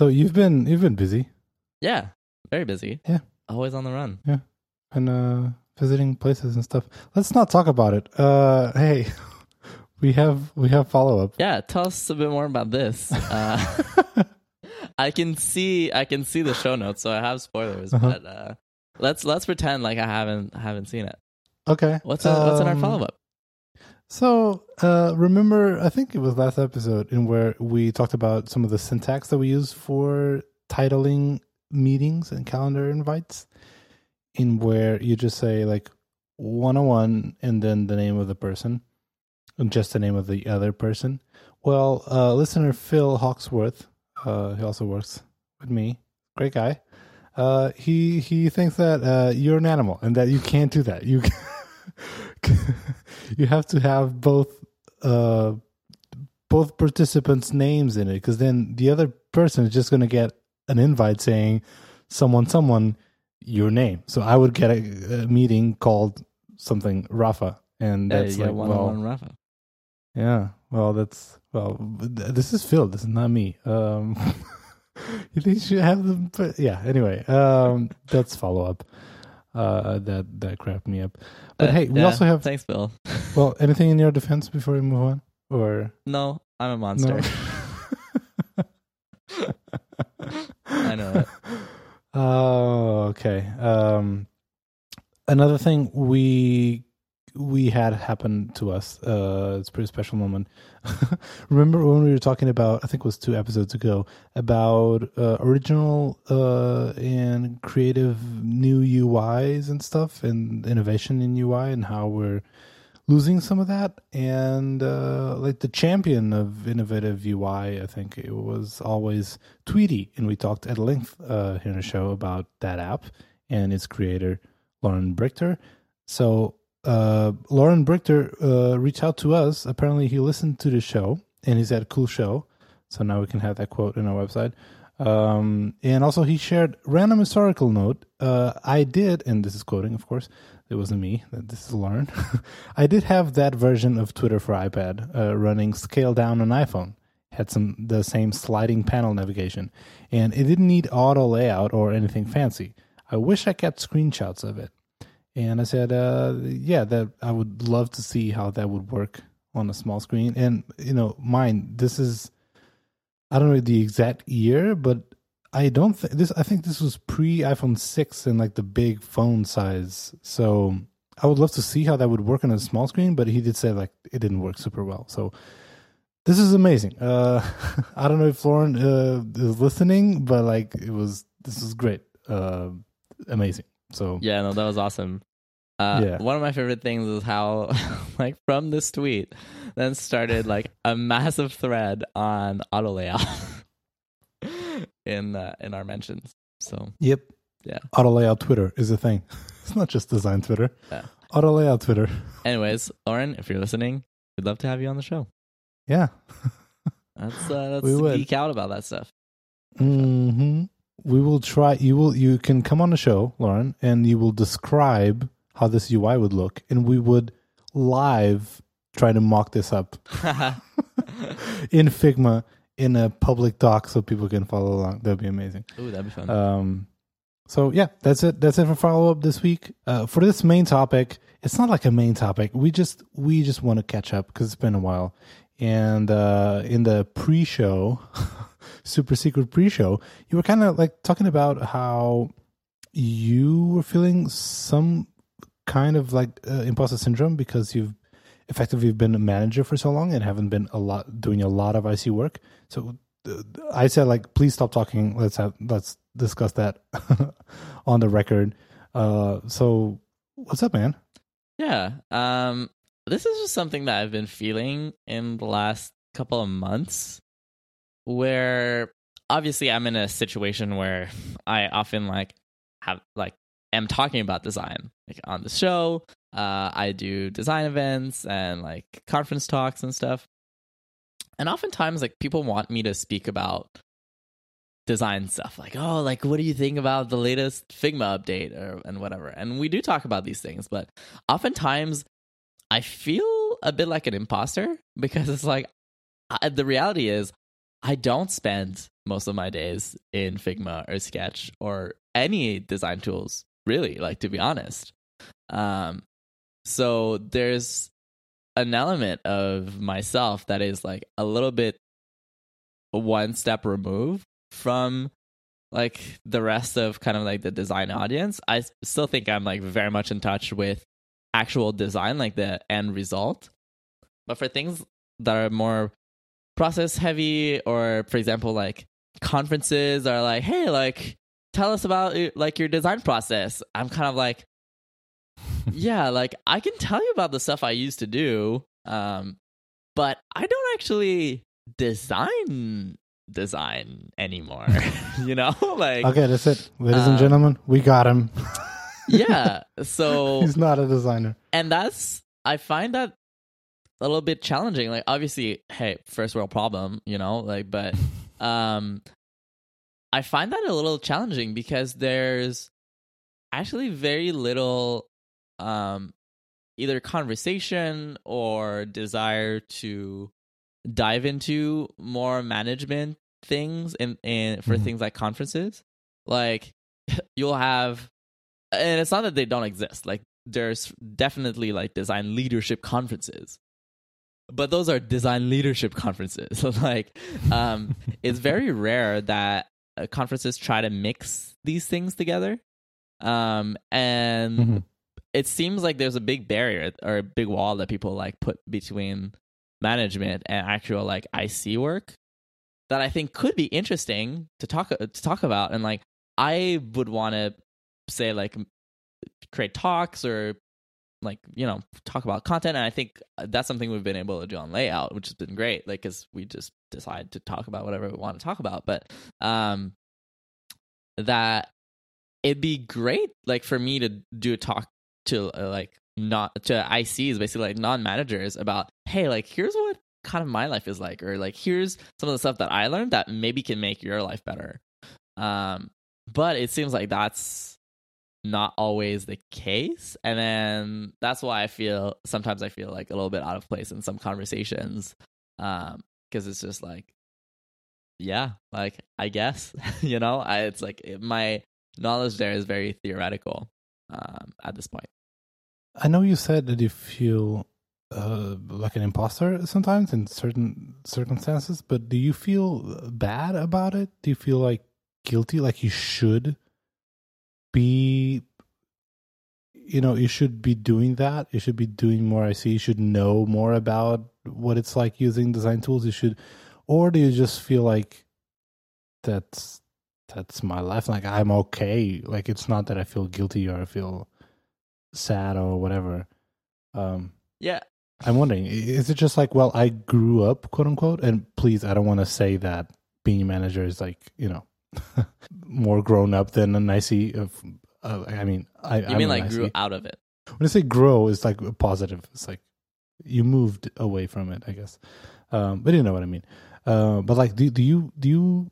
So you've been you've been busy Yeah, very busy. Yeah. always on the run. Yeah, and uh, visiting places and stuff. Let's not talk about it. Uh, hey, we have we have follow up. Yeah, tell us a bit more about this. Uh, I can see I can see the show notes, so I have spoilers. Uh-huh. But uh, let's let's pretend like I haven't haven't seen it. Okay. What's uh, what's in our Um, follow up? So, uh, remember, I think it was last episode in where we talked about some of the syntax that we use for titling meetings and calendar invites, in where you just say like 101 and then the name of the person and just the name of the other person. Well, uh, listener Phil Hawksworth, uh, he also works with me, great guy. Uh, he he thinks that uh, you're an animal and that you can't do that. You you have to have both uh, both participants' names in it because then the other person is just going to get an invite saying someone someone your name. So I would get a, a meeting called something Rafa, and Yeah, that's you like one well, on one Rafa. yeah. Well, that's well. th- This is Phil. This is not me. Um, you think you should have them? But yeah. Anyway, um, that's follow up. Uh, that that cracked me up. But Uh, hey, we yeah, also have. thanks, Bill. Well, anything in your defense before we move on, or No, I'm a monster. no? I know it. Oh, okay. Um, another thing we we had happen to us. Uh, it's a pretty special moment. Remember when we were talking about? I think it was two episodes ago about uh, original uh, and creative new UIs and stuff, and innovation in UI, and how we're losing some of that. And uh, like the champion of innovative UI, I think it was always Tweetie, and we talked at length uh, here in the show about that app and its creator, Loren Brichter. So uh, Loren Brichter uh, reached out to us. Apparently, he listened to the show and he said, "Cool show." So now we can have that quote in our website. Um, and also, he shared random historical note. Uh, I did, and this is quoting, of course. It wasn't me. This is Loren. I did have that version of Twitter for iPad uh, running scale down on iPhone. Had some the same sliding panel navigation, and it didn't need auto layout or anything fancy. I wish I kept screenshots of it. And I said, uh, yeah, that I would love to see how that would work on a small screen. And you know, mine. This is I don't know the exact year, but I don't think this. I think this was pre iPhone six and like the big phone size. So I would love to see how that would work on a small screen. But he did say like it didn't work super well. So this is amazing. Uh, I don't know if Loren uh, is listening, but like it was. This is great. Uh, amazing. So Yeah, no, that was awesome. Uh, Yeah. One of my favorite things is how, like, from this tweet, then started like a massive thread on auto layout in uh, in our mentions. So Yep. Yeah. Auto layout Twitter is a thing. It's not just design Twitter. Yeah. Auto layout Twitter. Anyways, Loren, if you're listening, we'd love to have you on the show. Yeah. Let's uh, let's We would. geek out about that stuff. hmm We will try. You will. You can come on the show, Loren, and you will describe how this UI would look, and we would live try to mock this up in Figma in a public doc so people can follow along. That'd be amazing. Ooh, that'd be fun. Um, so yeah, that's it. That's it for follow up this week. Uh, for this main topic, it's not like a main topic. We just we just want to catch up because it's been a while. And uh, in the pre-show, super secret pre-show, you were kind of like talking about how you were feeling some kind of like uh, imposter syndrome because you've effectively been a manager for so long and haven't been a lot doing a lot of IC work. So uh, I said like, please stop talking. Let's have let's discuss that on the record. Uh, so what's up, man? Yeah. Um this is just something that I've been feeling in the last couple of months where obviously I'm in a situation where I often like have like am talking about design like on the show. Uh I do design events and like conference talks and stuff. And oftentimes like people want me to speak about design stuff like oh like what do you think about the latest figma update or and whatever and we do talk about these things but oftentimes i feel a bit like an imposter because it's like I, the reality is I don't spend most of my days in Figma or Sketch or any design tools, really, like to be honest. Um, so there's an element of myself that is like a little bit one step removed from like the rest of kind of like the design audience. I still think I'm like very much in touch with actual design, like the end result. But for things that are more process heavy, or for example, like conferences are like, hey, like tell us about like your design process. I'm kind of like, yeah, like I can tell you about the stuff I used to do, um, but I don't actually design design anymore. you know, like okay, that's it, ladies and um, gentlemen, we got him. yeah, so he's not a designer, and that's I find that a little bit challenging. Like, obviously, hey, first world problem, you know, like, but um, I find that a little challenging because there's actually very little um either conversation or desire to dive into more management things and and for mm-hmm. things like conferences. Like you'll have and it's not that they don't exist like there's definitely like design leadership conferences. But those are design leadership conferences. Like um it's very rare that conferences try to mix these things together. Um and mm-hmm. it seems like there's a big barrier or a big wall that people like put between management and actual like IC work that I think could be interesting to talk to talk about. And like I would want to say like create talks or like you know talk about content and I think that's something we've been able to do on layout which has been great like cuz we just decide to talk about whatever we want to talk about but um that it'd be great like for me to do a talk to uh, like not to ICs, basically like non managers about, hey, like here's what kind of my life is like, or like here's some of the stuff that I learned that maybe can make your life better. Um, but it seems like that's not always the case, and then that's why I feel sometimes I feel like a little bit out of place in some conversations, um, because it's just like, yeah, like I guess you know, I it's like my knowledge there is very theoretical um, at this point. I know you said that you feel uh, like an imposter sometimes in certain circumstances, but do you feel bad about it? Do you feel like guilty, like you should be, you know, you should be doing that? You should be doing more i see You should know more about what it's like using design tools. You should, or do you just feel like that's that's my life? Like I'm okay. Like it's not that I feel guilty or I feel sad or whatever. Um, yeah. I'm wondering, is it just like, well, I grew up, quote unquote, and please, I don't want to say that being a manager is like, you know, more grown up than an IC. Of, uh, I mean, I you I'm mean like grew out of it. When I say grow, it's like positive. It's like you moved away from it, I guess. Um, but you know what I mean. Uh, but like, do do you do you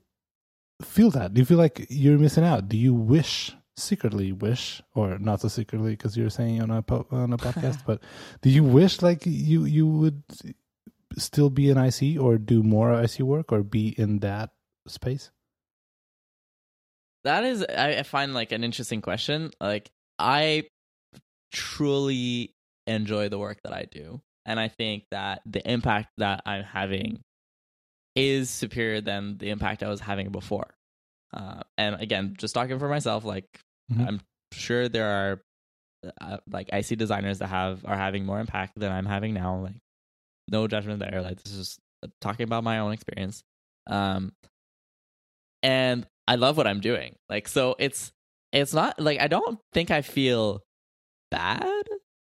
feel that? Do you feel like you're missing out? Do you wish secretly wish, or not so secretly because you're saying on a po- on a podcast, but do you wish like you you would still be an IC or do more IC work or be in that space? That is, I find like an interesting question. Like, I truly enjoy the work that I do, and I think that the impact that I'm having is superior than the impact I was having before. Uh, and again, just talking for myself, like Mm-hmm. I'm sure there are uh, like I see designers that have are having more impact than I'm having now. Like no judgment there. Like this is talking about my own experience. Um, and I love what I'm doing. Like so, it's it's not like I don't think I feel bad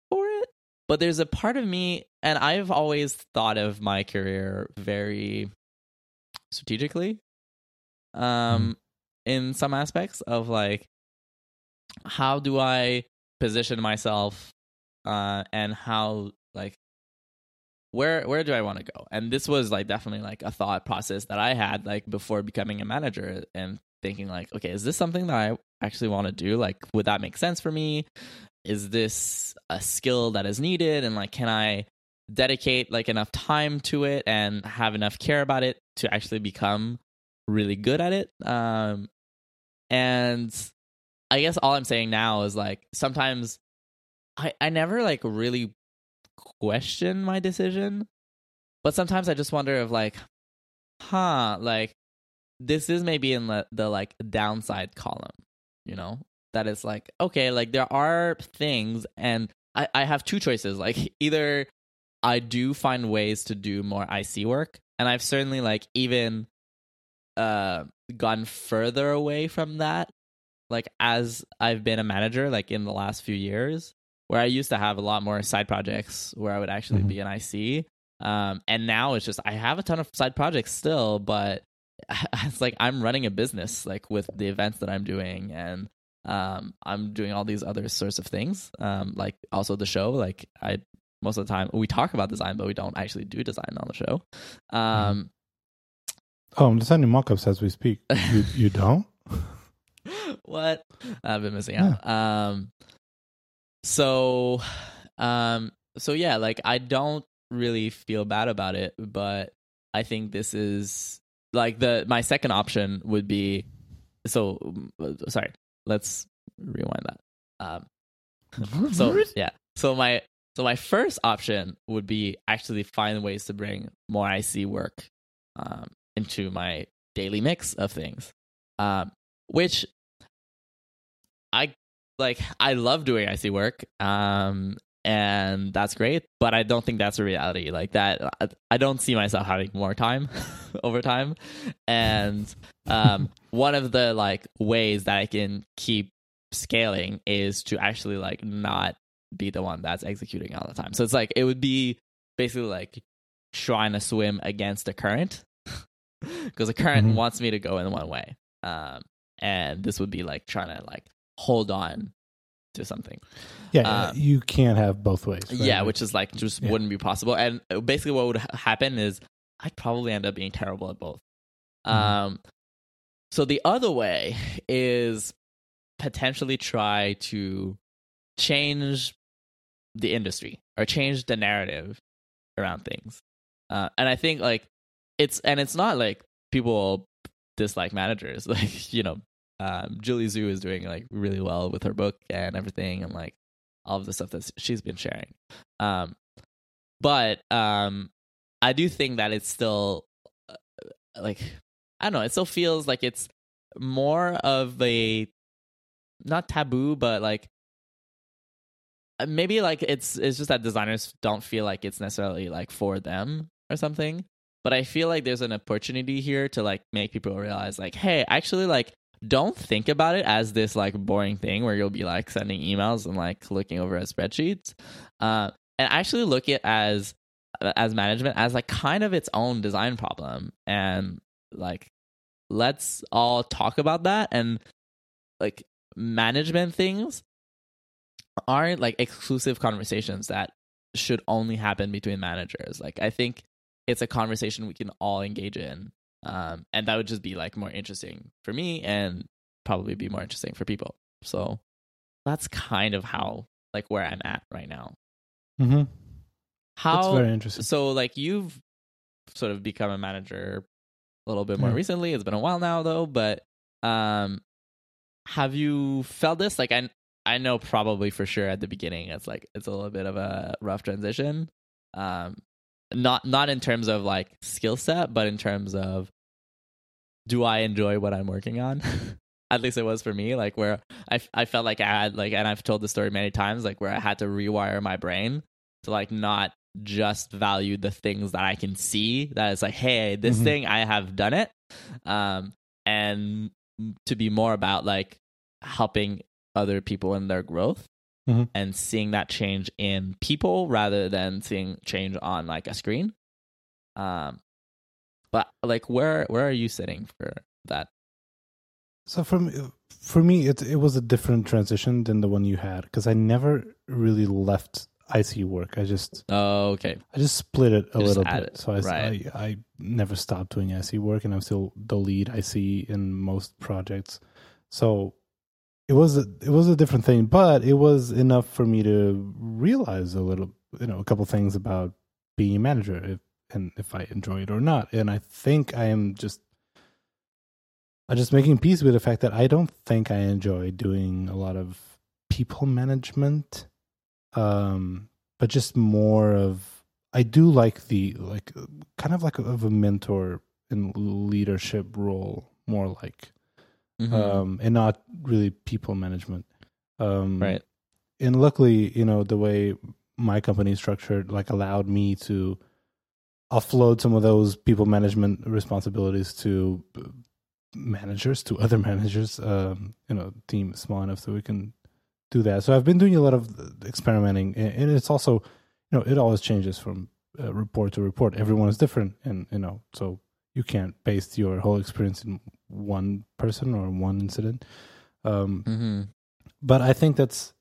for it, but there's a part of me, and I've always thought of my career very strategically. Um, mm-hmm. in some aspects of like how do I position myself uh and how like where where do I want to go? And this was like definitely like a thought process that I had like before becoming a manager and thinking like, okay, is this something that I actually want to do? Like would that make sense for me? Is this a skill that is needed and like can I dedicate like enough time to it and have enough care about it to actually become really good at it. Um, and I guess all I'm saying now is like sometimes I I never like really question my decision, but sometimes I just wonder if like, huh, like this is maybe in the, the like downside column, you know, that is like okay, like there are things, and I I have two choices, like either I do find ways to do more IC work, and I've certainly like even uh gone further away from that like as I've been a manager like in the last few years where I used to have a lot more side projects where I would actually Mhm. be an IC um and now it's just I have a ton of side projects still but it's like I'm running a business like with the events that I'm doing and um I'm doing all these other sorts of things. Um like also the show like I most of the time we talk about design but we don't actually do design on the show. Um Oh, I'm designing mock-ups as we speak. You you don't? what? I've been missing out. Um so um so yeah like i don't really feel bad about it but i think this is like the my second option would be so uh, sorry let's rewind that. Um so yeah so my so my first option would be actually find ways to bring more ic work um, into my daily mix of things um, which i like i love doing ic work um, and that's great but i don't think that's a reality like that I- i don't see myself having more time over time and um, one of the like ways that i can keep scaling is to actually like not be the one that's executing all the time. So it's like it would be basically like trying to swim against the current because the current Mhm. wants me to go in one way. Um, and this would be like trying to like hold on to something. Yeah, Uh, you can't have both ways. right? Yeah, which is like just Yeah. wouldn't be possible. And basically, what would ha- happen is I'd probably end up being terrible at both. Mhm. Um, so the other way is potentially try to change the industry or change the narrative around things. Uh, and I think like it's and it's not like people dislike managers. Like you know, um, Julie Zhuo is doing like really well with her book and everything, and like all of the stuff that she's been sharing. Um, but um, I do think that it's still uh, like I don't know. It still feels like it's more of a not taboo, but like uh, maybe like it's it's just that designers don't feel like it's necessarily like for them or something. But I feel like there's an opportunity here to like make people realize like, hey, actually like don't think about it as this like boring thing where you'll be like sending emails and like looking over at spreadsheets. Uh, and actually look it as as management as like kind of its own design problem. And like let's all talk about that. And like management things aren't like exclusive conversations that should only happen between managers. Like i think it's a conversation we can all engage in um and that would just be like more interesting for me and probably be more interesting for people. So that's kind of how like where i'm at right now. Mm-hmm. That's how very interesting. so like you've sort of become a manager a little bit more recently. It's been a while now though but um have you felt this? Like i i know probably for sure at the beginning it's like it's a little bit of a rough transition. Um not not in terms of like skill set but in terms of do i enjoy what i'm working on at least it was for me like where i i felt like i had like and i've told the story many times like where i had to rewire my brain to like not just value the things that I can see that is like, hey, this Mhm. thing I have done it. Um and to be more about like helping other people in their growth Mhm. and seeing that change in people rather than seeing change on like a screen. Um but like where where are you sitting for that? So for me, for me, it it was a different transition than the one you had because I never really left IC work. I just Oh, okay. I just split it a You little bit. it, So I, right. I I never stopped doing IC work, and I'm still the lead IC in most projects. So it was a, it was a different thing, but it was enough for me to realize a little, you know, a couple things about being a manager if, and if I enjoy it or not. And I think I am just I'm just making peace with the fact that I don't think I enjoy doing a lot of people management. Um, but just more of I do like the like kind of like of a mentor and leadership role, more like, Mhm. um, and not really people management. Um, right. and luckily, you know, the way my company is structured, like, allowed me to offload some of those people management responsibilities to managers, to other managers. Um, you know, team small enough so we can do that. So I've been doing a lot of experimenting, and, and it's also, you know, it always changes from uh, report to report. Everyone is different, and you know, so you can't base your whole experience in one person or one incident. Um, hmm but I think that's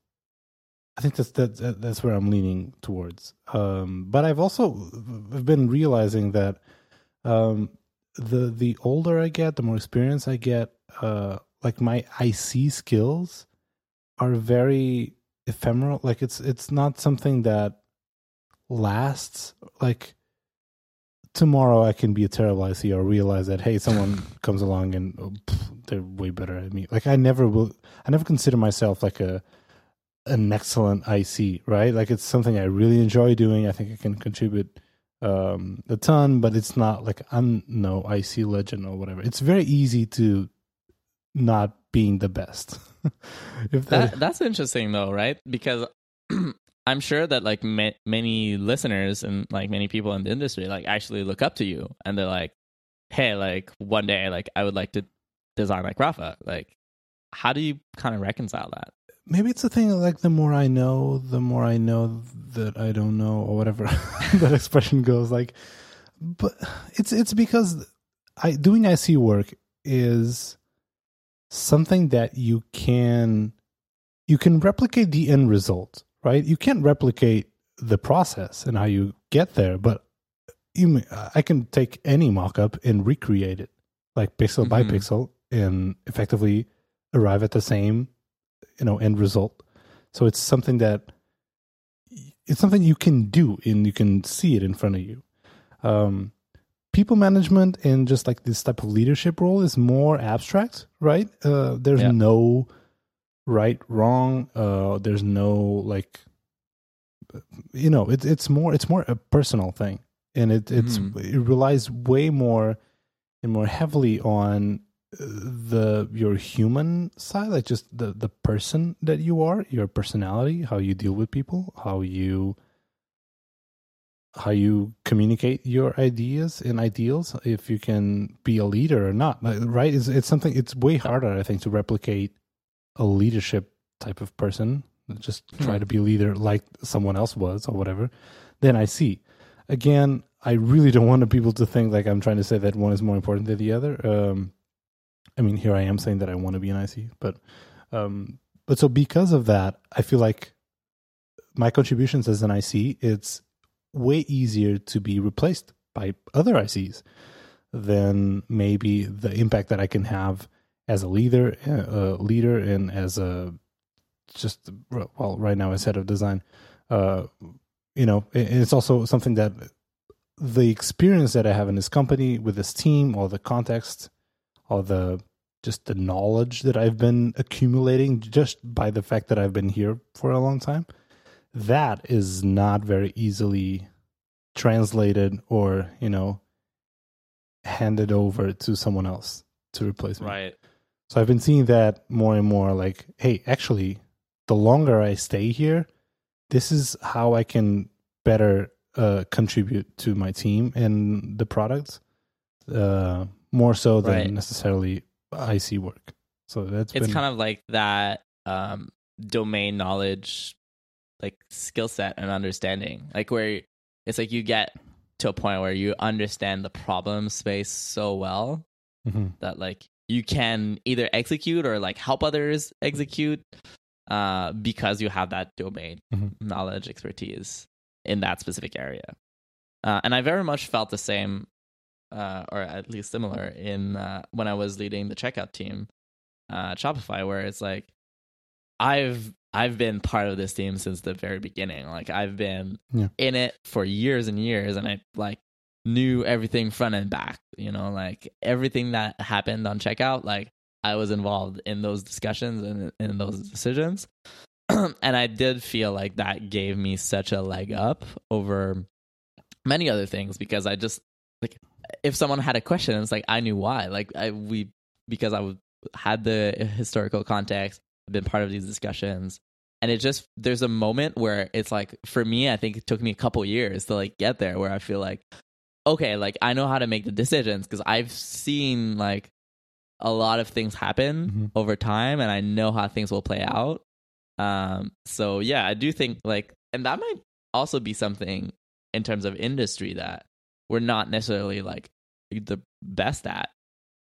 I think that's that's that's where I'm leaning towards. Um, but I've also I've been realizing that um, the the older I get, the more experience I get, uh, like my IC skills are very ephemeral. Like it's it's not something that lasts. Like tomorrow, I can be a terrible IC or realize that hey, someone comes along and oh, pff, they're way better at me. Like I never will. I never consider myself like a an excellent IC, right? Like it's something I really enjoy doing. I think I can contribute um, a ton, but it's not like I'm no IC legend or whatever. It's very easy to not being the best. if that, That that's interesting though, right? Because I'm sure that like ma- many listeners and like many people in the industry like actually look up to you and they're like, "Hey, like one day like I would like to design like Rafa." Like how do you kind of reconcile that? maybe it's the thing like the more I know, the more I know that I don't know or whatever that expression goes. Like, but it's it's because I doing IC work is something that you can you can replicate the end result, right? You can't replicate the process and how you get there, but you I can take any mock-up and recreate it like pixel by Mhm. pixel and effectively arrive at the same you know end result so it's something that it's something you can do and you can see it in front of you um people management and just like this type of leadership role is more abstract right uh there's Yeah. no right wrong uh there's no like you know it, it's more it's more a personal thing and it it's Mhm. it relies way more and more heavily on uh, the your human side like just the the person that you are your personality how you deal with people how you how you communicate your ideas and ideals if you can be a leader or not right it's, it's something it's way harder i think to replicate a leadership type of person just try Hmm. to be a leader like someone else was or whatever then i see again i really don't want people to think like i'm trying to say that one is more important than the other um i mean here i am saying that i want to be an ic but um but so because of that i feel like my contributions as an ic it's way easier to be replaced by other ics than maybe the impact that i can have as a leader uh, leader and as a just well right now as head of design uh you know it's also something that the experience that i have in this company with this team all the context all the just the knowledge that i've been accumulating just by the fact that i've been here for a long time that is not very easily translated or you know handed over to someone else to replace me Right. So I've been seeing that more and more like, hey, actually, the longer I stay here, this is how I can better uh, contribute to my team and the product uh, more so than Right. necessarily IC work. So that's It's been kind of like that um domain knowledge like skill set and understanding. Like where it's like you get to a point where you understand the problem space so well Mhm. that like you can either execute or like help others execute uh because you have that domain Mhm. knowledge expertise in that specific area uh, and i very much felt the same uh or at least similar in uh when i was leading the checkout team uh at shopify where it's like I've I've been part of this team since the very beginning. Like I've been Yeah. in it for years and years, and I like knew everything front and back. You know, like everything that happened on checkout, like I was involved in those discussions and in those decisions. and I did feel like that gave me such a leg up over many other things because I just like if someone had a question, it's like I knew why. Like I we because I had the historical context, been part of these discussions, and it just there's a moment where it's like for me, I think it took me a couple years to like get there where I feel like okay, like I know how to make the decisions because I've seen like a lot of things happen Mhm. over time, and I know how things will play out. Um, so yeah, I do think like, and that might also be something in terms of industry that we're not necessarily like the best at.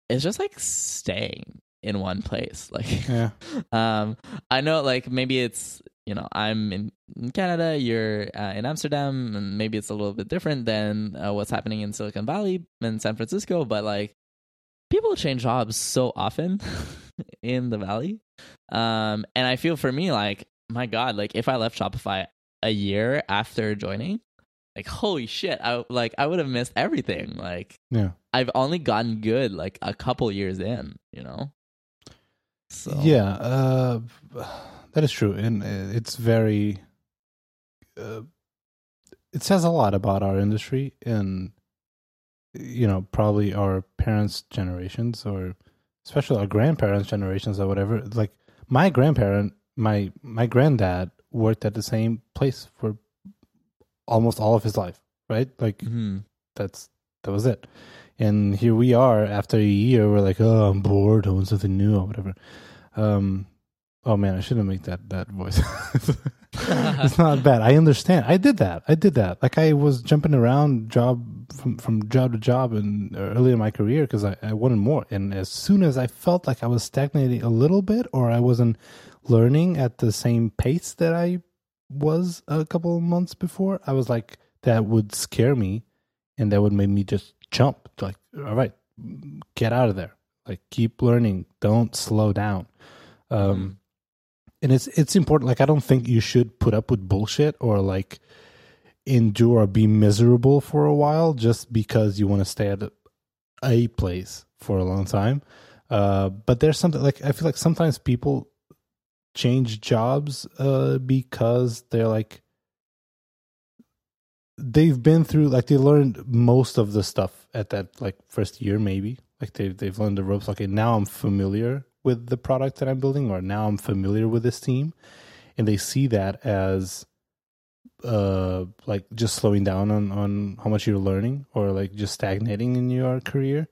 It's just like staying in one place. Like, Yeah. um, I know like maybe it's you know I'm in Canada, you're uh, in Amsterdam, and maybe it's a little bit different than uh, what's happening in Silicon Valley and San Francisco. But like, people change jobs so often in the Valley, um, and I feel for me like my God, like if I left Shopify a year after joining, like holy shit, I like I would have missed everything. Like Yeah. I've only gotten good like a couple years in, you know. So Yeah, uh, that is true, and uh, it's very. Uh, it says a lot about our industry, and you know, probably our parents' generations, or especially our grandparents' generations, or whatever. Like my grandparent, my my granddad worked at the same place for almost all of his life, right? Like Mhm. that's that was it. And here we are after a year. We're like, oh, I'm bored. I want something new or whatever. Um, oh man, I shouldn't make that that voice. it's not bad. I understand. I did that. I did that. Like I was jumping around job from from job to job and early in my career because I, I wanted more. And as soon as I felt like I was stagnating a little bit or I wasn't learning at the same pace that I was a couple of months before, I was like, that would scare me and that would make me just jump like all right get out of there like keep learning don't slow down um and it's it's important like i don't think you should put up with bullshit or like endure or be miserable for a while just because you want to stay at a, place for a long time. Uh but there's something like i feel like sometimes people change jobs uh because they're like they've been through like they learned most of the stuff at that like first year maybe. Like they've they've learned the ropes. Okay now i'm familiar with the product that i'm building or now i'm familiar with this team and they see that as uh like just slowing down on on how much you're learning or like just stagnating in your career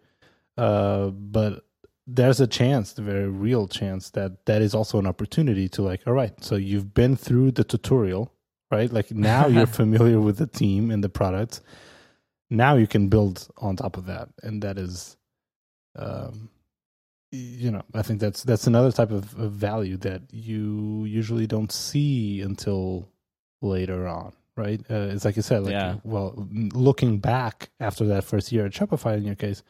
uh but there's a chance the very real chance that that is also an opportunity to like all right so you've been through the tutorial right? Like now you're familiar with the team and the product now you can build on top of that and that is um you know i think that's that's another type of, of value that you usually don't see until later on right? Uh, it's like you said like Yeah. well looking back after that first year at shopify in your case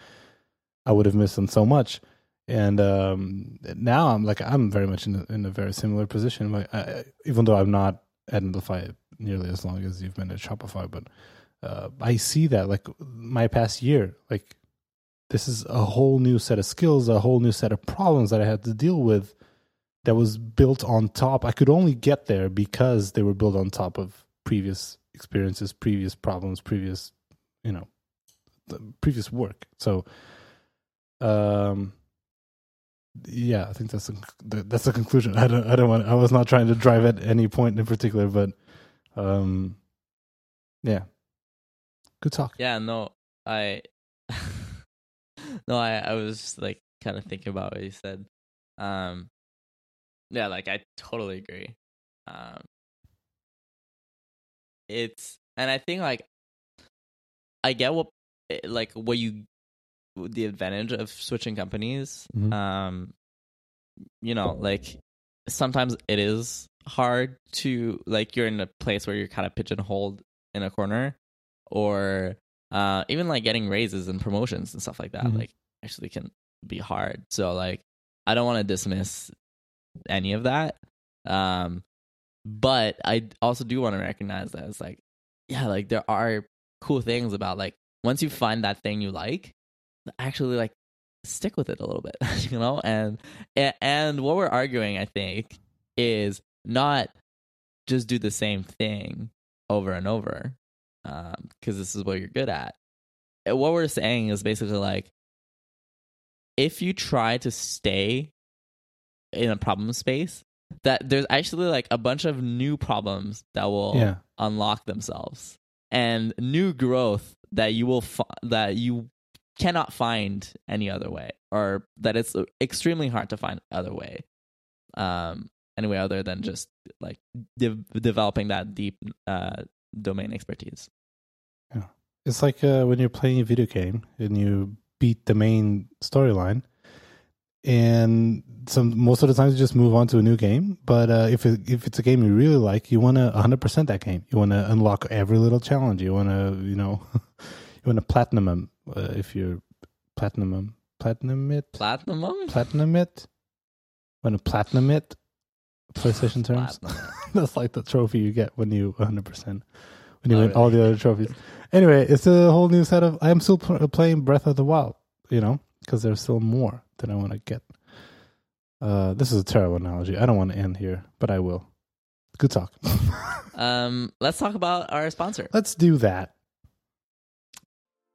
i would have missed on so much. And um now i'm like i'm very much in a, in a very similar position. Like I, I- even though i'm not at Netlify nearly as long as you've been at Shopify, but uh, I see that like my past year, like this is a whole new set of skills, a whole new set of problems that I had to deal with that was built on top. I could only get there because they were built on top of previous experiences, previous problems, previous, you know, previous work. So, um, yeah, I think that's a, that's the conclusion. I don't, I don't want. I was not trying to drive at any point in particular, but, um, yeah, good talk. Yeah, no, I no, I I was just like kind of thinking about what you said. Um, yeah, like I totally agree. Um, it's and I think like I get what eh, like what you the advantage of switching companies. Mhm. Um, you know, like sometimes it is hard to like you're in a place where you're kind of pigeonholed in a corner or uh even like getting raises and promotions and stuff like that Mhm. like actually can be hard so like i don't want to dismiss any of that Um, but I also do want to recognize that it's like, yeah, like there are cool things about like once you find that thing you like, actually like stick with it a little bit, you know. And and what we're arguing, I think, is not just do the same thing over and over because um, this is what you're good at. What we're saying is basically like if you try to stay in a problem space, that there's actually like a bunch of new problems that will Yeah. unlock themselves and new growth that you will fi- that you cannot find any other way or that it's extremely hard to find other way um anyway other than just like de- developing that deep uh domain expertise It's like uh, when you're playing a video game and you beat the main storyline, and some most of the times you just move on to a new game. But uh, if it, if it's a game you really like, you want to 100 percent that game. You want to unlock every little challenge. You want to you know you want to platinum uh, if you're platinum platinum it platinum platinum it. Want to platinum it? PlayStation terms. That's like the trophy you get when you 100 percent when you Oh, win all the other trophies. Anyway, it's a whole new set of. I'm still pl- playing Breath of the Wild, you know, because there's still more that I want to get. Uh, this is a terrible analogy. I don't want to end here, but I will. Good talk. um let's talk about our sponsor Let's do that.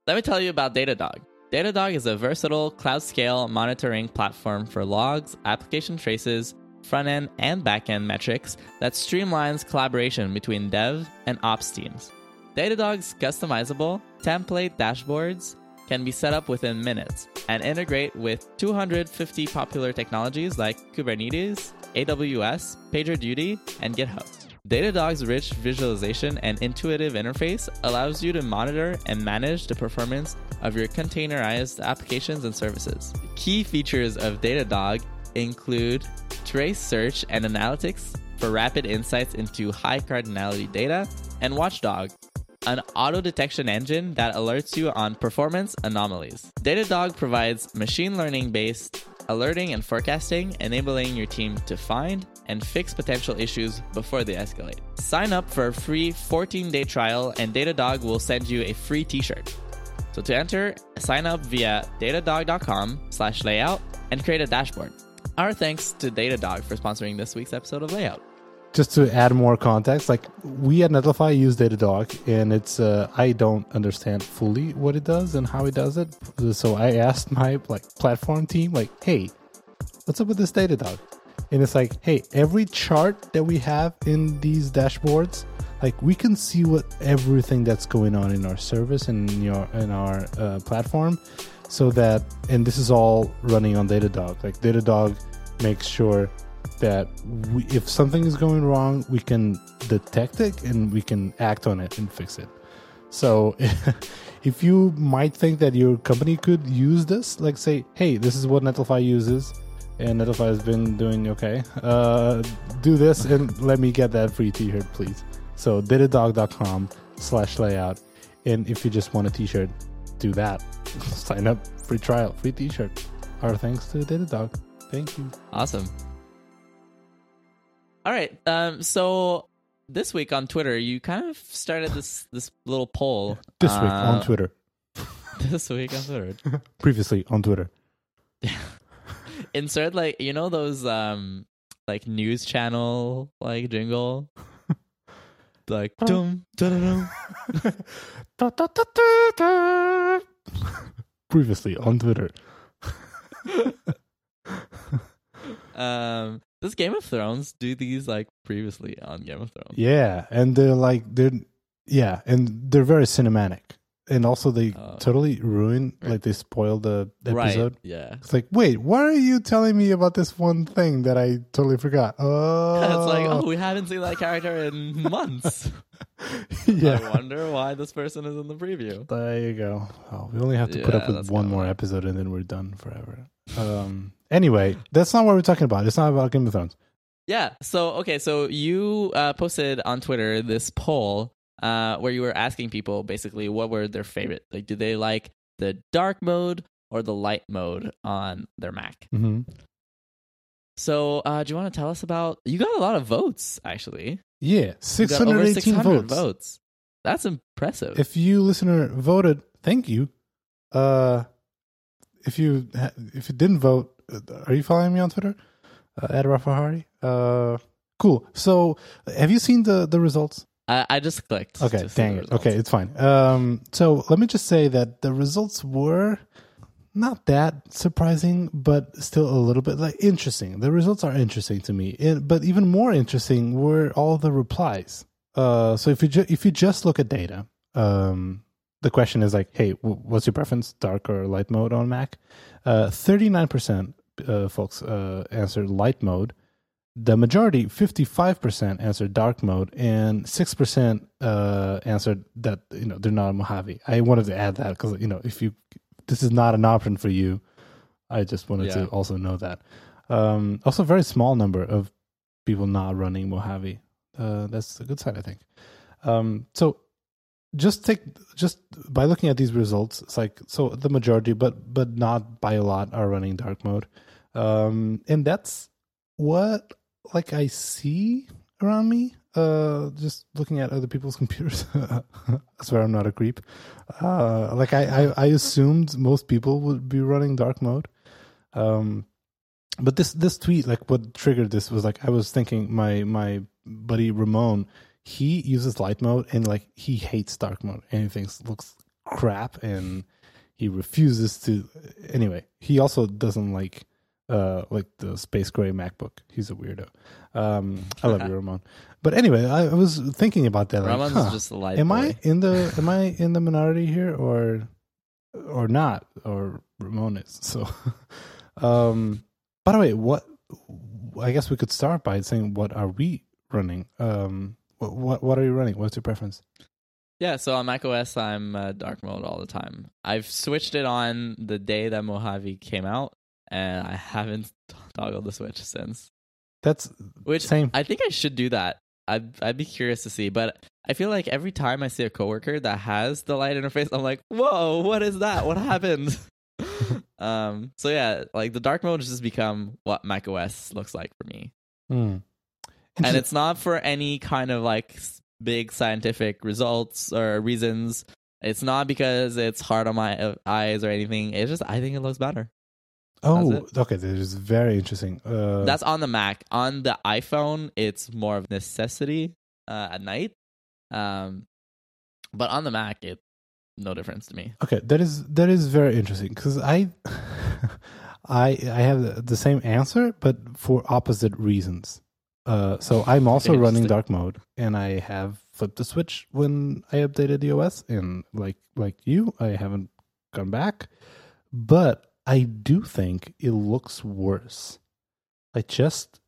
Let me tell you about Datadog. Datadog is a versatile cloud scale monitoring platform for logs, application traces, front end and back end metrics that streamlines collaboration between dev and ops teams. Datadog's customizable template dashboards can be set up within minutes and integrate with 250 popular technologies like Kubernetes, AWS, PagerDuty, and GitHub. Datadog's rich visualization and intuitive interface allows you to monitor and manage the performance of your containerized applications and services. Key features of Datadog include trace search and analytics for rapid insights into high cardinality data, and Watchdog, an auto detection engine that alerts you on performance anomalies. Datadog provides machine learning based alerting and forecasting, enabling your team to find and fix potential issues before they escalate. Sign up for a free 14 day trial, and Datadog will send you a free t shirt. So to enter, sign up via datadog.com slash layout and create a dashboard. Our thanks to Datadog for sponsoring this week's episode of Layout. Just to add more context, like we at Netlify use Datadog, and it's uh, I don't understand fully what it does and how it does it. So I asked my like platform team, like, "Hey, what's up with this Datadog?" And it's like, "Hey, every chart that we have in these dashboards, like we can see what everything that's going on in our service and in your in our uh, platform, so that and this is all running on Datadog. Like Datadog makes sure that we, if something is going wrong, we can detect it and we can act on it and fix it. So, if you might think that your company could use this, like say, hey, this is what Netlify uses, and Netlify has been doing okay, uh, do this and let me get that free t-shirt, please. So, datadog.com slash layout. And if you just want a t-shirt, do that. Sign up, free trial, free t-shirt. Our thanks to Datadog. Thank you. Awesome. All right. Um, so this week on Twitter, you kind of started this this little poll. This week on uh, Twitter. This week on Twitter. Previously on Twitter. Insert like you know those um like news channel like jingle. Like dum dum Previously on Twitter. Um, does Game of Thrones do these like previously on Game of Thrones? Yeah, and they're like they're yeah, and they're very cinematic. And also they Oh. totally ruin like they spoil the episode. Right. Yeah. It's like, wait, why are you telling me about this one thing that I totally forgot? Oh, it's like, oh, we haven't seen that character in months. yeah. I wonder why this person is in the preview. There you go. Oh, we only have to put up with one more episode and then we're done forever. Um. Anyway, that's not what we're talking about. It's not about Game of Thrones. Yeah. So okay. So you uh, posted on Twitter this poll uh, where you were asking people basically what were their favorite. Like, do they like the dark mode or the light mode on their Mac? hmm So, uh, do you want to tell us about? You got a lot of votes, actually. Yeah, six hundred eighteen 600 votes. votes. That's impressive. If you listener voted, thank you. Uh, if you if you didn't vote, uh, are you following me on Twitter? Uh, at Rafa Hari. Uh, cool. So, have you seen the the results? I, I just clicked. Okay, dang it. Okay, it's fine. Um, so let me just say that the results were not that surprising, but still a little bit like interesting. The results are interesting to me, and, but even more interesting were all the replies. Uh, so if you ju- if you just look at data, um, the question is like, hey, what's your preference, dark or light mode on Mac? Thirty nine percent folks uh, answered light mode. The majority 55% answered dark mode and 6% uh, answered that you know they're not a mojave. I wanted to add that because you know if you this is not an option for you i just wanted Yeah. to also know that. Um, also a very small number of people not running mojave. Uh, that's a good sign i think. Um, so just take just by looking at these results it's like so the majority but but not by a lot are running dark mode um, and that's what like I see around me. Uh, just looking at other people's computers. I swear I'm not a creep. Uh, like I, I, I assumed most people would be running dark mode. Um, but this this tweet, like what triggered this was like I was thinking my my buddy Ramon, he uses light mode and like he hates dark mode. Anything looks crap and he refuses to. Anyway, he also doesn't like uh like the space gray MacBook. He's a weirdo. Um I love you, Ramon. But anyway, I, I was thinking about that. Like, Ramon's huh, just a light am boy. I in the am I in the minority here or or not? Or Ramon is. So um by the way, what I guess we could start by saying what are we running? Um what what, are you running? What's your preference? Yeah, so on macOS, I'm uh, dark mode all the time. I've switched it on the day that Mojave came out, and I haven't toggled the switch since. That's Which Same. I think I should do that. I'd I'd be curious to see, but I feel like every time I see a coworker that has the light interface, I'm like, whoa, what is that? What happened? um. So yeah, like the dark mode has just become what macOS looks like for me, hmm. And it's not for any kind of like big scientific results or reasons. It's not because it's hard on my uh, eyes or anything. It's just I think it looks better. oh okay. That is very interesting. Uh, That's on the Mac. On the iPhone, it's more of necessity uh, at night. Um, but on the Mac, it no difference to me. Okay, that is that is very interesting because I, I I have the same answer, but for opposite reasons. Uh, so I'm also running dark mode, and I have flipped the switch when I updated the OS, and like like you, I haven't gone back, but I do think it looks worse. I just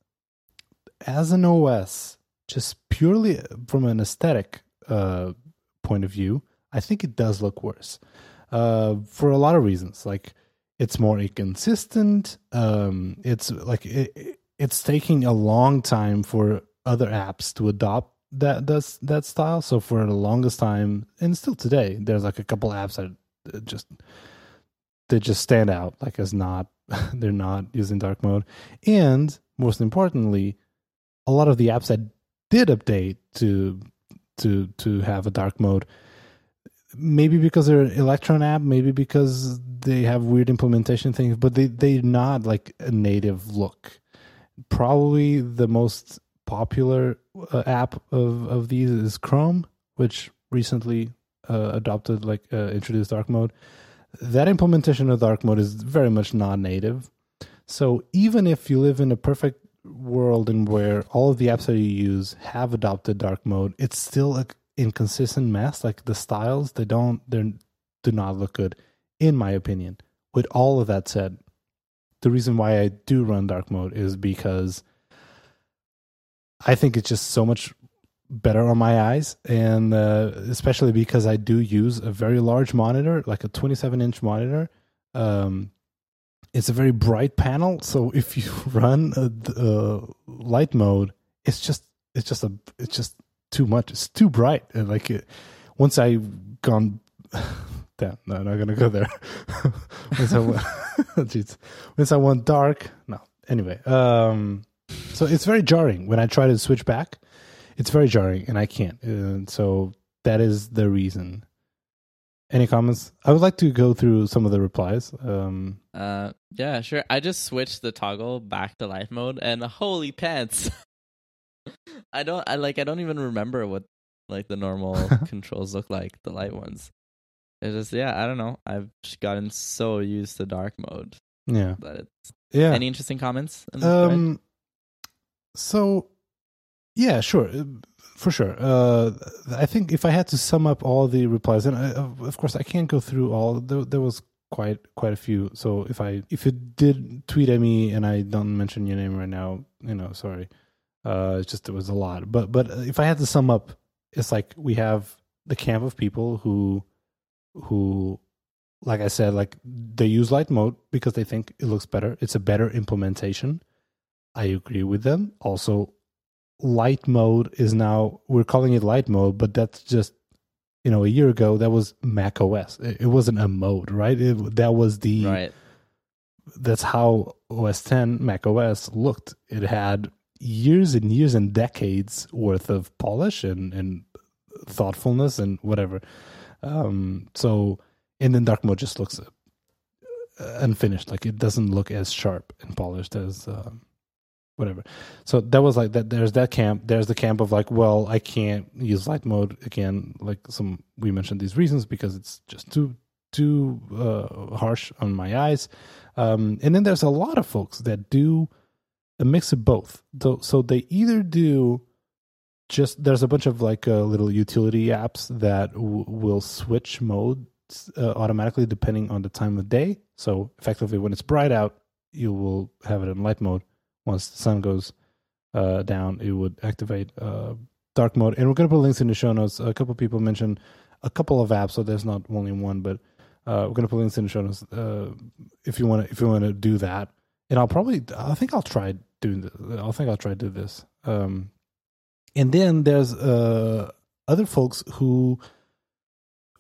as an OS, just purely from an aesthetic uh, point of view, I think it does look worse uh, for a lot of reasons. Like it's more inconsistent. Um, it's like it, it's taking a long time for other apps to adopt that does that style. So for the longest time, and still today, there's like a couple apps that just they just stand out like as not they're not using dark mode and most importantly a lot of the apps that did update to to to have a dark mode maybe because they're an electron app maybe because they have weird implementation things but they they're not like a native look probably the most popular uh, app of of these is chrome which recently uh, adopted like uh, introduced dark mode. That implementation of dark mode is very much non-native. So even if you live in a perfect world and where all of the apps that you use have adopted dark mode it's still a inconsistent mess. Like the styles they don't they do not look good in my opinion. With all of that said the reason why i do run dark mode is because i think it's just so much better on my eyes. And uh, especially because i do use a very large monitor like a 27 inch monitor. Um, it's a very bright panel. So if you run a, a light mode it's just it's just a it's just too much. It's too bright. And like it, once i gone damn no I'm not gonna go there jeez once i went dark no anyway, um, so it's very jarring when I try to switch back. It's very jarring, and I can't. And so that is the reason. Any comments? I would like to go through some of the replies. Um, Uh, yeah, sure. I just switched the toggle back to life mode, and holy pants! I don't. I like. I don't even remember what like the normal controls look like. The light ones. It's just yeah. I don't know. I've gotten so used to dark mode yeah, that it's. yeah. Any interesting comments? in the thread? Um, so yeah, sure, uh, for sure. Uh, I think if I had to sum up all the replies, and I, of of course I can't go through all. There, there was quite quite a few. So if I if you did tweet at me and I don't mention your name right now, you know, sorry. Uh, it's just it was a lot. But but if I had to sum up, it's like we have the camp of people who who like I said, like they use light mode because they think it looks better. It's a better implementation. I agree with them. Also, light mode is now we're calling it light mode, but that's just you know a year ago that was Mac OS. It, it wasn't a mode, right? It, that was the right. that's how OS 10 Mac OS looked. It had years and years and decades worth of polish and and thoughtfulness and whatever. Um, so and then dark mode just looks uh, unfinished. Like it doesn't look as sharp and polished as um, whatever. So that was like that. There's that camp. There's the camp of like, well, I can't use light mode again. Like some we mentioned these reasons because it's just too too uh, harsh on my eyes. Um, and then there's a lot of folks that do a mix of both. So, so they either do just there's a bunch of like uh, little utility apps that w- will switch modes uh, automatically depending on the time of day. So effectively, when it's bright out, you will have it in light mode. Once the sun goes uh, down, it would activate uh, dark mode. And we're to put links in the show notes. A couple people mentioned a couple of apps, so there's not only one, but uh, we're to put links in the show notes uh, if you want if you want to do that. And I'll probably I think I'll try doing this. I think I'll try to do this. Um, and then there's uh, other folks who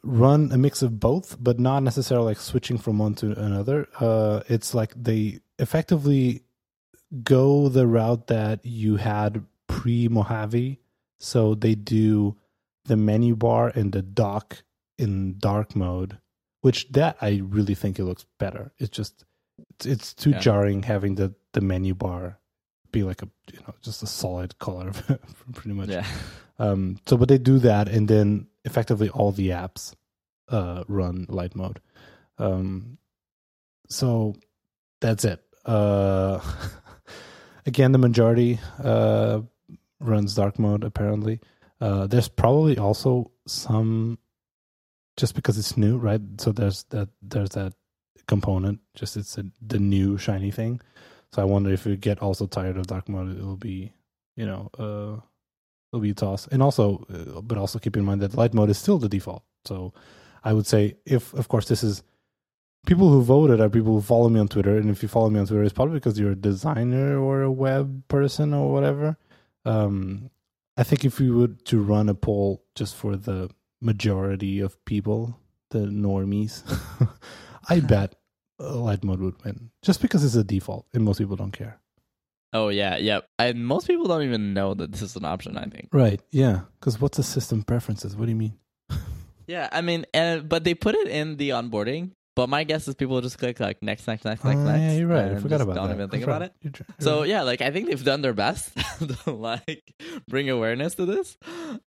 run a mix of both, but not necessarily like switching from one to another. Uh, it's like they effectively go the route that you had pre Mojave. So they do the menu bar and the dock in dark mode, which that I really think it looks better. It's just it's, it's too Yeah. jarring having the the menu bar be like a you know just a solid color pretty much. Yeah. Um, so, but they do that, and then effectively all the apps uh, run light mode. Um, so that's it. Uh, again, the majority uh, runs dark mode. Apparently, uh, there's probably also some just because it's new, right? So there's that there's that component. Just it's a, the new shiny thing. So I wonder if you get also tired of dark mode, it'll be you know. Uh, it'll be a toss. And also, uh, but also keep in mind that light mode is still the default. So I would say, if of course this is people who voted are people who follow me on Twitter, and if you follow me on Twitter, it's probably because you're a designer or a web person or whatever. Um, I think if we were to run a poll just for the majority of people, the normies, I bet light mode would win just because it's a default and most people don't care. Oh yeah, yep. And most people don't even know that this is an option. I think. Right? Yeah. Because what's the system preferences? What do you mean? Yeah, I mean, and but they put it in the onboarding. But my guess is people just click like next, next, next, next, Oh, next. yeah, you're right. I forgot about don't that. even think about it. You're you're So right. yeah, like I think they've done their best to like bring awareness to this.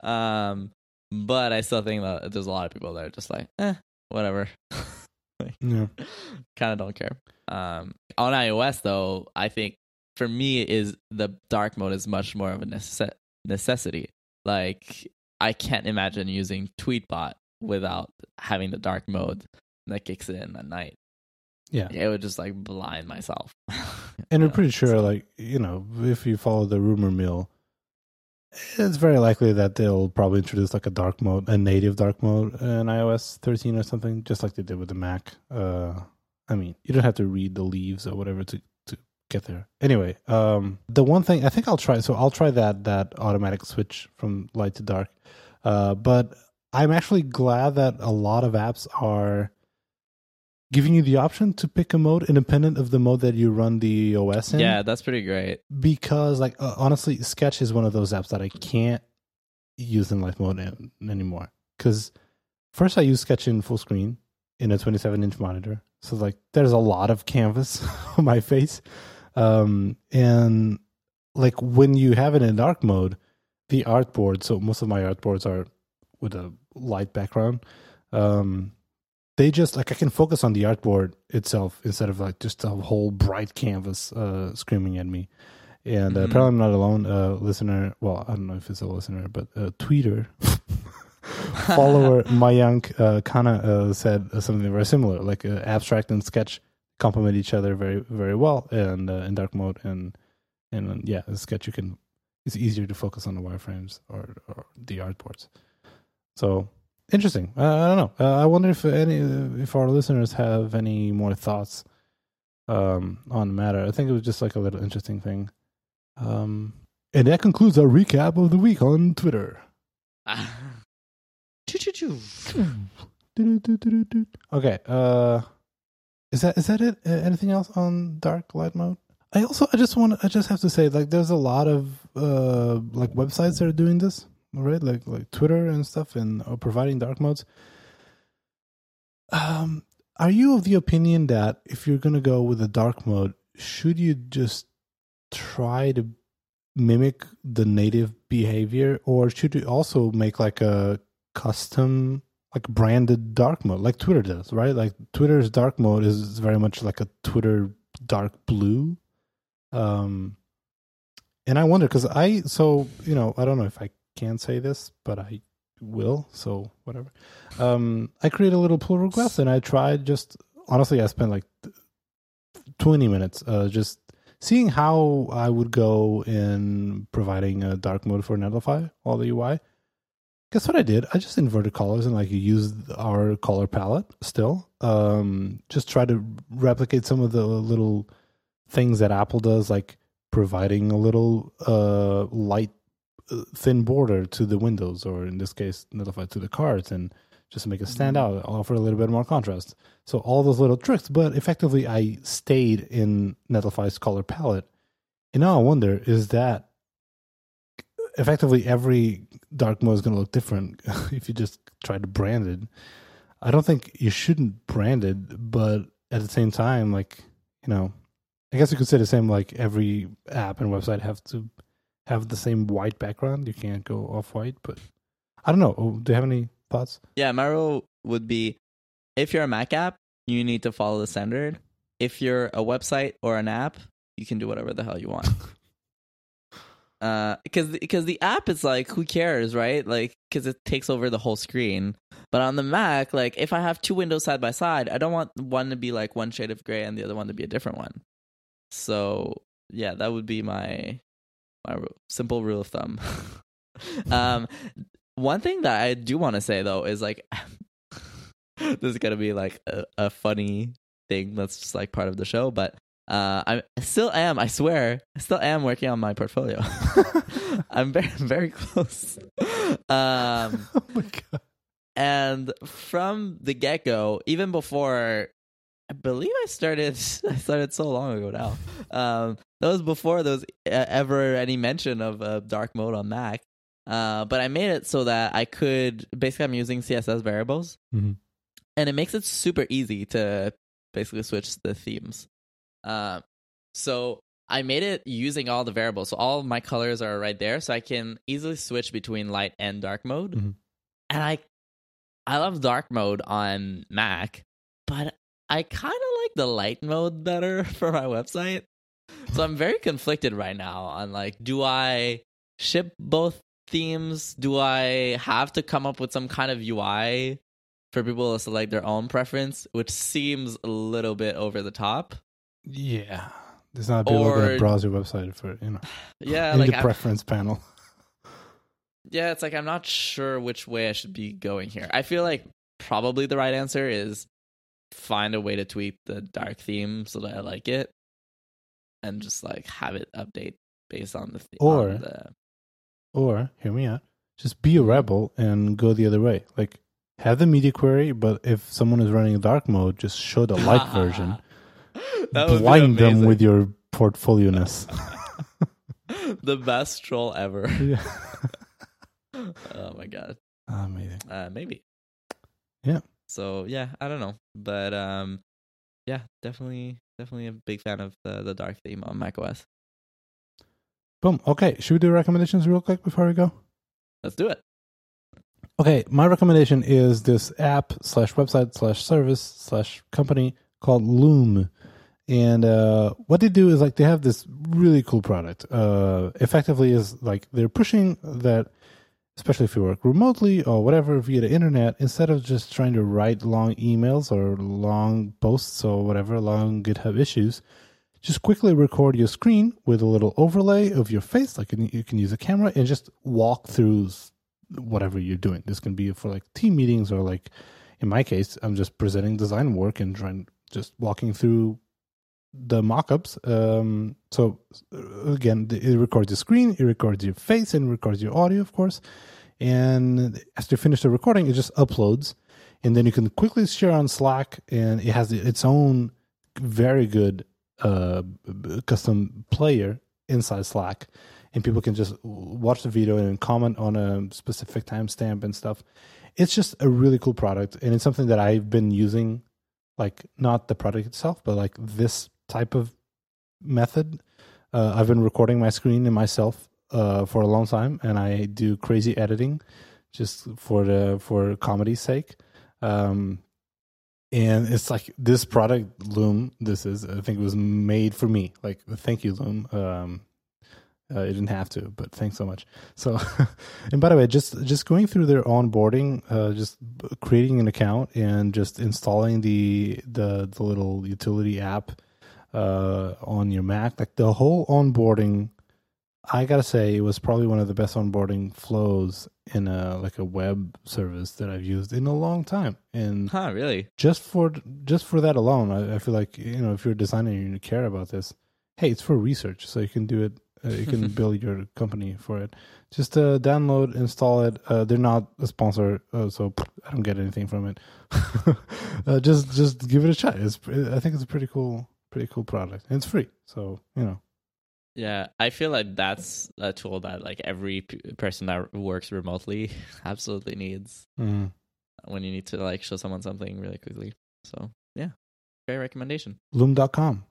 Um, but I still think that there's a lot of people that are just like, eh, whatever. yeah. kind of don't care. Um, on iOS though, I think for me is the dark mode is much more of a necess- necessity. Like I can't imagine using Tweetbot without having the dark mode that kicks in at night. Yeah. it would just like blind myself. And we're pretty sure, like, you know, if you follow the rumor mill, it's very likely that they'll probably introduce like a dark mode, a native dark mode in iOS 13 or something, just like they did with the Mac. Uh, I mean, you don't have to read the leaves or whatever to, to get there. Anyway, um, the one thing I think I'll try, so I'll try that, that automatic switch from light to dark. Uh, but I'm actually glad that a lot of apps are giving you the option to pick a mode independent of the mode that you run the OS in. Yeah, that's pretty great. Because, like, uh, honestly, Sketch is one of those apps that I can't use in life mode an- anymore. Because first, I use Sketch in full screen in a 27 inch monitor. So, like, there's a lot of canvas on my face. Um, and, like, when you have it in dark mode, the artboard, so most of my artboards are with a light background. Um, they just like I can focus on the artboard itself instead of like just a whole bright canvas uh, screaming at me. And uh, Mhm. apparently, I'm not alone. Uh, listener, well, I don't know if it's a listener, but uh, tweeter follower Mayank uh, Kana uh, said something very similar. Like uh, abstract and sketch complement each other very very well, and uh, in dark mode and and uh, yeah, sketch you can it's easier to focus on the wireframes or, or the artboards. So interesting. Uh, I don't know. Uh, I wonder if any if our listeners have any more thoughts um, on the matter. I think it was just like a little interesting thing. Um, and that concludes our recap of the week on Twitter. Okay. Uh, is that is that it? Anything else on dark light mode? I also I just want I just have to say like there's a lot of uh like websites that are doing this right like like Twitter and stuff and are providing dark modes. Um, are you of the opinion that if you're gonna go with a dark mode, should you just try to mimic the native behavior, or should you also make like a custom like branded dark mode like Twitter does, right? Like Twitter's dark mode is very much like a Twitter dark blue. Um and I wonder cuz I so, you know, I don't know if I can say this, but I will, so whatever. Um I created a little pull request and I tried just honestly I spent like 20 minutes uh just seeing how I would go in providing a dark mode for Netlify, all the UI. Guess what I did? I just inverted colors and like used our color palette still. Um, just try to replicate some of the little things that Apple does, like providing a little uh, light, thin border to the windows, or in this case, Netlify to the cards, and just to make it stand mm-hmm. out, offer a little bit more contrast. So all those little tricks, but effectively, I stayed in Netlify's color palette. And now I wonder, is that effectively every dark mode is going to look different if you just try to brand it. I don't think you shouldn't brand it, but at the same time, like you know, I guess you could say the same. Like every app and website have to have the same white background. You can't go off white, but I don't know. Oh, do you have any thoughts? Yeah, my rule would be if you're a Mac app, you need to follow the standard. If you're a website or an app, you can do whatever the hell you want. Uh, because because the app is like, who cares, right? Like, because it takes over the whole screen. But on the Mac, like, if I have two windows side by side, I don't want one to be like one shade of gray and the other one to be a different one. So yeah, that would be my my simple rule of thumb. um, one thing that I do want to say though is like, this is gonna be like a, a funny thing that's just like part of the show, but uh, I still am. I swear, I still am working on my portfolio. I'm very, very close. Um, oh my god! and from the get go, even before, I believe I started. I started so long ago now. Um, that was before there was ever any mention of uh, dark mode on Mac. Uh, but I made it so that I could basically I'm using CSS variables, Mhm. and it makes it super easy to basically switch the themes. Uh, so I made it using all the variables. So all of my colors are right there, so I can easily switch between light and dark mode. Mhm. And I, I love dark mode on Mac, but I kind of like the light mode better for my website. So I'm very conflicted right now on like, do I ship both themes? Do I have to come up with some kind of UI for people to select their own preference, which seems a little bit over the top? Yeah, there's not people going Or- to browse your website for you know Yeah, in like the I- preference panel. yeah, it's like I'm not sure which way I should be going here. I feel like probably the right answer is find a way to tweak the dark theme so that I like it, and just like have it update based on the th- Or- the Or hear me out, just be a rebel and go the other way. Like have the media query, but if someone is running dark mode, just show the light version. That would be Blind them with your portfolio-ness. the best troll ever. yeah. oh my god. Amazing. Uh, maybe. Yeah. So yeah, I don't know, but um, yeah, definitely, definitely a big fan of the the dark theme on macOS. Boom. Okay, should we do recommendations real quick before we go? Let's do it. Okay, my recommendation is this app slash website slash service slash company called Loom. And uh, what they do is like they have this really cool product. Uh, effectively, is like they're pushing that, especially if you work remotely or whatever via the internet, instead of just trying to write long emails or long posts or whatever, long GitHub issues, just quickly record your screen with a little overlay of your face. Like you can use a camera and just walk through whatever you're doing. This can be for like team meetings or like in my case, I'm just presenting design work and trying just walking through the mock-ups. Um, so again, it records your screen, it records your face, and records your audio, of course. And as you finish the recording, it just uploads, and then you can quickly share on Slack, and it has its own very good uh, custom player inside Slack and people can just watch the video and comment on a specific timestamp and stuff. It's just a really cool product, and it's something that I've been using, like not the product itself, but like this type of method. Uh, I've been recording my screen and myself uh, for a long time, and I do crazy editing just for the for comedy's sake. Um, and it's like this product Loom. This is I think it was made for me. Like thank you Loom. Um, uh, it didn't have to, but thanks so much. So, and by the way, just just going through their onboarding, uh, just creating an account and just installing the the the little utility app uh, on your Mac, like the whole onboarding, I gotta say, it was probably one of the best onboarding flows in a like a web service that I've used in a long time. And Huh? Really? just for just for that alone, I, I feel like you know if you're a designer and you care about this, hey, it's for research, so you can do it uh, you can build your company for it. Just uh, download, install it. Uh, they're not a sponsor, uh, so I don't get anything from it. uh, just just give it a try. It's I think it's a pretty cool pretty cool product. And it's free, so you know. Yeah, I feel like that's a tool that like every p- person that works remotely absolutely needs Mm. when you need to like show someone something really quickly. So yeah, great recommendation. Loom.com.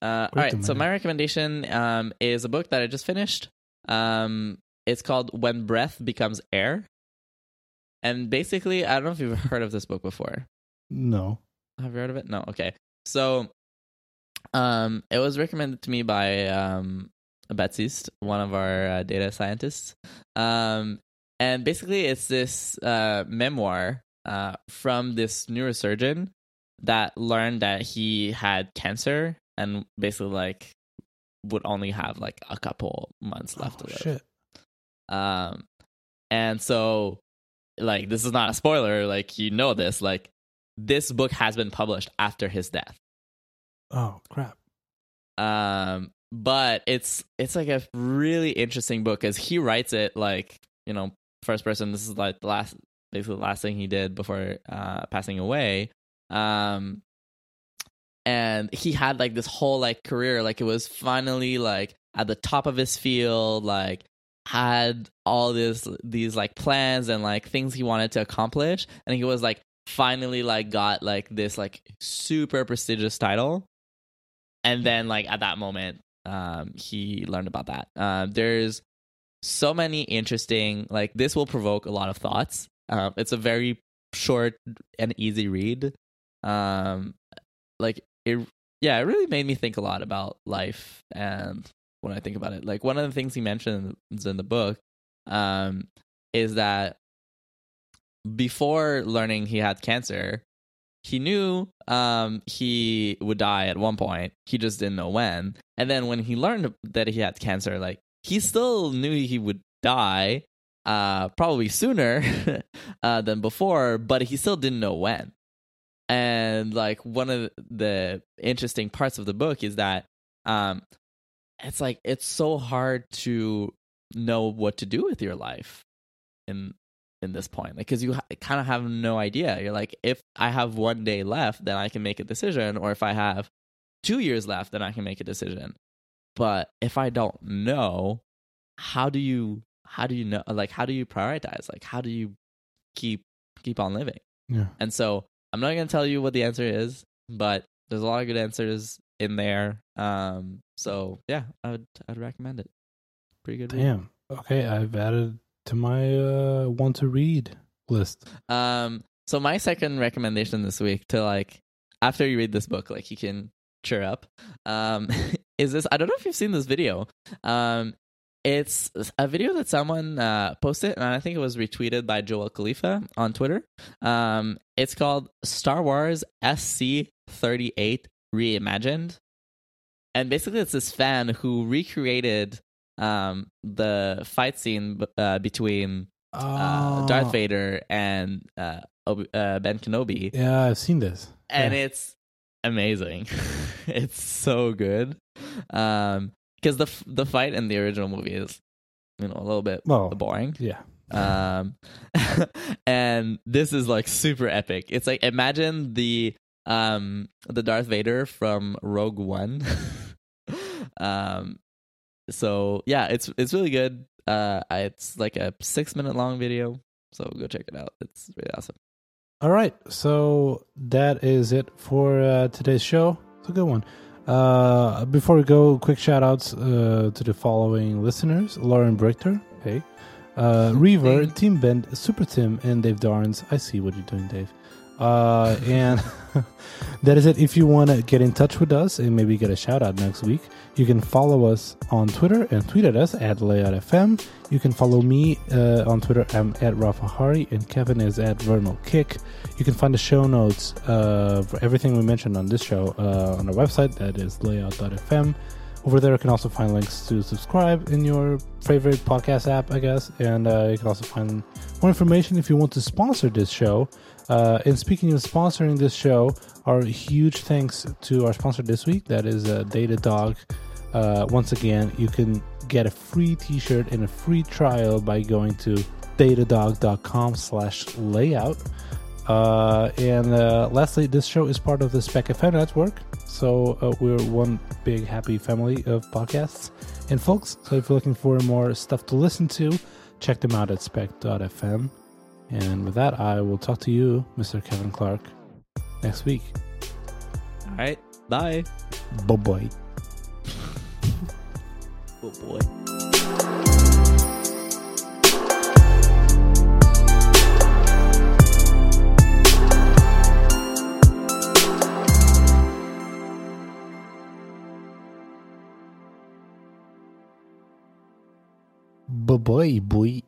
Uh, all right, so my recommendation um, is a book that I just finished. Um, it's called When Breath Becomes Air, and basically, I don't know if you've heard of this book before. No. Have you heard of it? No. Okay. So, um, it was recommended to me by um Betsy's, one of our uh, data scientists. Um, and basically, it's this uh memoir uh from this neurosurgeon that learned that he had cancer and basically like would only have like a couple months left oh, to live. shit. Um, and so, like, this is not a spoiler. Like, you know this. Like, this book has been published after his death. Oh crap. Um, but it's it's like a really interesting book because he writes it like you know first person. This is like the last basically the last thing he did before uh, passing away. Um, and he had like this whole like career, like it was finally like at the top of his field, like had all this these like plans and like things he wanted to accomplish, and he was like finally like got like this like super prestigious title. And then like at that moment um he learned about that. Um there's so many interesting like this will provoke a lot of thoughts. Um it's a very short and easy read. Um like it yeah it really made me think a lot about life and when i think about it. Like one of the things he mentions in the book um is that before learning he had cancer he knew um he would die at one point. He just didn't know when. And then when he learned that he had cancer like he still knew he would die uh probably sooner uh than before but he still didn't know when. And like one of the interesting parts of the book is that um it's like it's so hard to know what to do with your life in in this point. Because you ha- kind of have no idea. You're like if i have one day left then i can make a decision or if i have two years left then i can make a decision. But if i don't know how do you how do you know like how do you prioritize? Like how do you keep keep on living? Yeah. and so i'm not going to tell you what the answer is but there's a lot of good answers in there. Um so yeah i would i'd recommend it. Pretty good read. Damn. Okay, I've added to my uh want to read list. Um, so my second recommendation this week to like after you read this book, like you can cheer up. Um, is this? I don't know if you've seen this video. Um, it's a video that someone uh, posted, and I think it was retweeted by Joel Califa on Twitter. Um, it's called Star Wars SC thirty eight reimagined, and basically it's this fan who recreated um the fight scene uh, between uh, Darth Oh, Vader and uh, Obi- uh, Ben Kenobi, Yeah, I've seen this. and Yeah. it's amazing. it's so good. Um, because the f- the fight in the original movie is, you know, a little bit Well, boring. yeah. Um, and this is like super epic. It's like imagine the um the Darth Vader from Rogue One. um, so yeah, it's it's really good. Uh, it's like a six minute long video, so go check it out. It's really awesome. All right, so that is it for uh, today's show. It's a good one. Uh, before we go, quick shout outs uh, to the following listeners Loren Brichter, hey, uh, Reaver. Team Bend, Super Tim, and Dave Darns. I see what you're doing, Dave. Uh, and that is it. If you want to get in touch with us and maybe get a shout out next week, you can follow us on Twitter and tweet at us at LayoutFM. You can follow me uh, on Twitter. I'm at Rafa Hari and Kevin is at Vernal Kick. You can find the show notes uh, for everything we mentioned on this show uh, on our website. That is layout.fm. Over there, you can also find links to subscribe in your favorite podcast app, I guess. And uh, you can also find more information if you want to sponsor this show. Uh, and speaking of sponsoring this show, our huge thanks to our sponsor this week. That is uh, Datadog. Uh, once again, you can get a free T-shirt and a free trial by going to datadog.com slash layout. Uh, and uh, lastly, this show is part of the Spec FM network, so uh, we're one big happy family of podcasts and folks. So if you're looking for more stuff to listen to, check them out at spec.fm. And with that, I will talk to you, Mr. Kevin Clark, next week. All right, bye. Bye bye. Oh boy. Bye bye, boy.